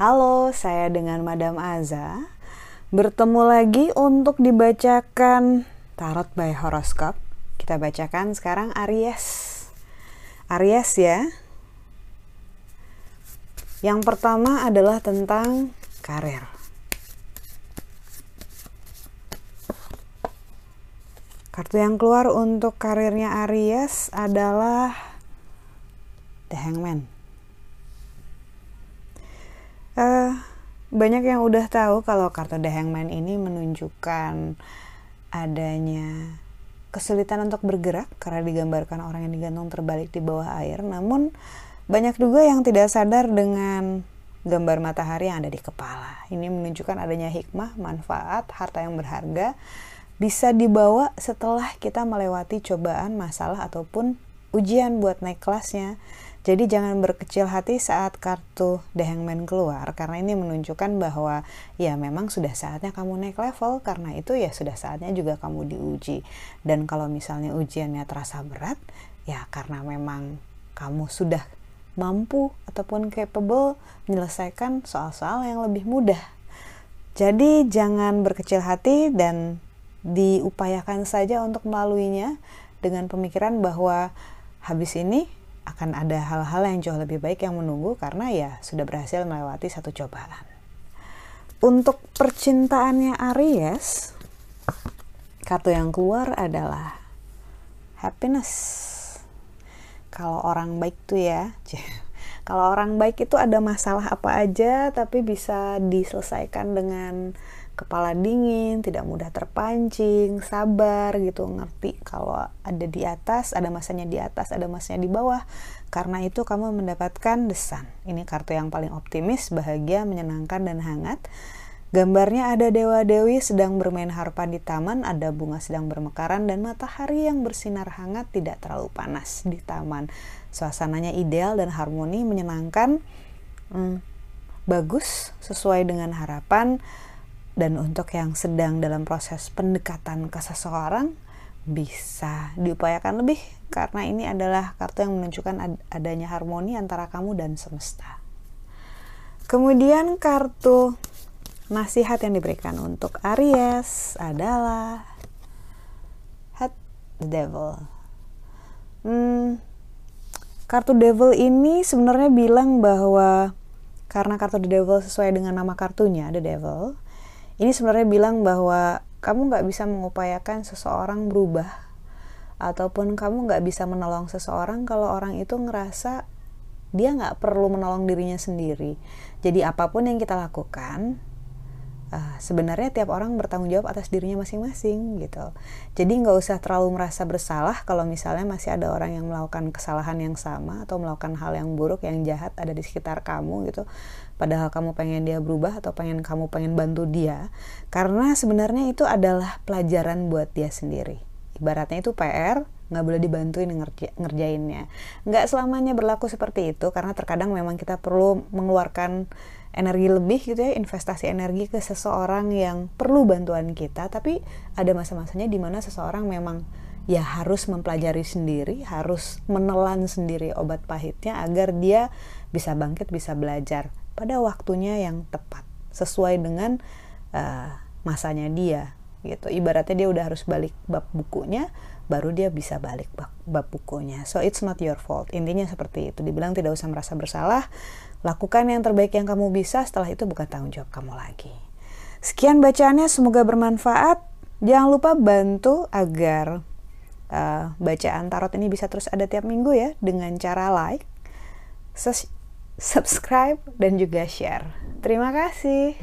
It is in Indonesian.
Halo, saya dengan Madam Aza bertemu lagi untuk dibacakan Tarot by Horoscope. Kita bacakan sekarang Aries. Aries ya. Yang pertama adalah tentang karir. Kartu yang keluar untuk karirnya Aries adalah The Hangman uh, banyak yang udah tahu kalau kartu The Hangman ini menunjukkan adanya kesulitan untuk bergerak karena digambarkan orang yang digantung terbalik di bawah air. Namun banyak juga yang tidak sadar dengan gambar matahari yang ada di kepala. Ini menunjukkan adanya hikmah, manfaat, harta yang berharga bisa dibawa setelah kita melewati cobaan, masalah ataupun ujian buat naik kelasnya jadi jangan berkecil hati saat kartu The Hangman keluar karena ini menunjukkan bahwa ya memang sudah saatnya kamu naik level karena itu ya sudah saatnya juga kamu diuji. Dan kalau misalnya ujiannya terasa berat ya karena memang kamu sudah mampu ataupun capable menyelesaikan soal-soal yang lebih mudah. Jadi jangan berkecil hati dan diupayakan saja untuk melaluinya dengan pemikiran bahwa habis ini akan ada hal-hal yang jauh lebih baik yang menunggu karena ya sudah berhasil melewati satu cobaan. Untuk percintaannya Aries, kartu yang keluar adalah happiness. Kalau orang baik tuh ya, kalau orang baik itu ada masalah apa aja tapi bisa diselesaikan dengan kepala dingin, tidak mudah terpancing, sabar gitu, ngerti kalau ada di atas, ada masanya di atas, ada masanya di bawah. Karena itu kamu mendapatkan desan. Ini kartu yang paling optimis, bahagia, menyenangkan dan hangat. Gambarnya ada dewa-dewi sedang bermain harpa di taman, ada bunga sedang bermekaran dan matahari yang bersinar hangat tidak terlalu panas di taman. Suasananya ideal dan harmoni, menyenangkan, hmm, bagus, sesuai dengan harapan dan untuk yang sedang dalam proses pendekatan ke seseorang bisa diupayakan lebih karena ini adalah kartu yang menunjukkan adanya harmoni antara kamu dan semesta. Kemudian kartu nasihat yang diberikan untuk Aries adalah Head the Devil. Hmm, kartu Devil ini sebenarnya bilang bahwa karena kartu The Devil sesuai dengan nama kartunya The Devil, ini sebenarnya bilang bahwa kamu nggak bisa mengupayakan seseorang berubah ataupun kamu nggak bisa menolong seseorang kalau orang itu ngerasa dia nggak perlu menolong dirinya sendiri. Jadi apa pun yang kita lakukan, uh, sebenarnya tiap orang bertanggung jawab atas dirinya masing-masing gitu. Jadi nggak usah terlalu merasa bersalah kalau misalnya masih ada orang yang melakukan kesalahan yang sama atau melakukan hal yang buruk yang jahat ada di sekitar kamu gitu. Padahal kamu pengen dia berubah atau pengen kamu pengen bantu dia, karena sebenarnya itu adalah pelajaran buat dia sendiri. Ibaratnya itu PR, nggak boleh dibantuin ngerja, ngerjainnya. Nggak selamanya berlaku seperti itu karena terkadang memang kita perlu mengeluarkan energi lebih gitu ya investasi energi ke seseorang yang perlu bantuan kita tapi ada masa-masanya di mana seseorang memang ya harus mempelajari sendiri harus menelan sendiri obat pahitnya agar dia bisa bangkit bisa belajar pada waktunya yang tepat sesuai dengan uh, masanya dia gitu ibaratnya dia udah harus balik bab bukunya baru dia bisa balik bab, bab bukunya so it's not your fault intinya seperti itu dibilang tidak usah merasa bersalah Lakukan yang terbaik yang kamu bisa, setelah itu bukan tanggung jawab kamu lagi. Sekian bacaannya, semoga bermanfaat. Jangan lupa bantu agar uh, bacaan tarot ini bisa terus ada tiap minggu ya dengan cara like, subscribe, dan juga share. Terima kasih.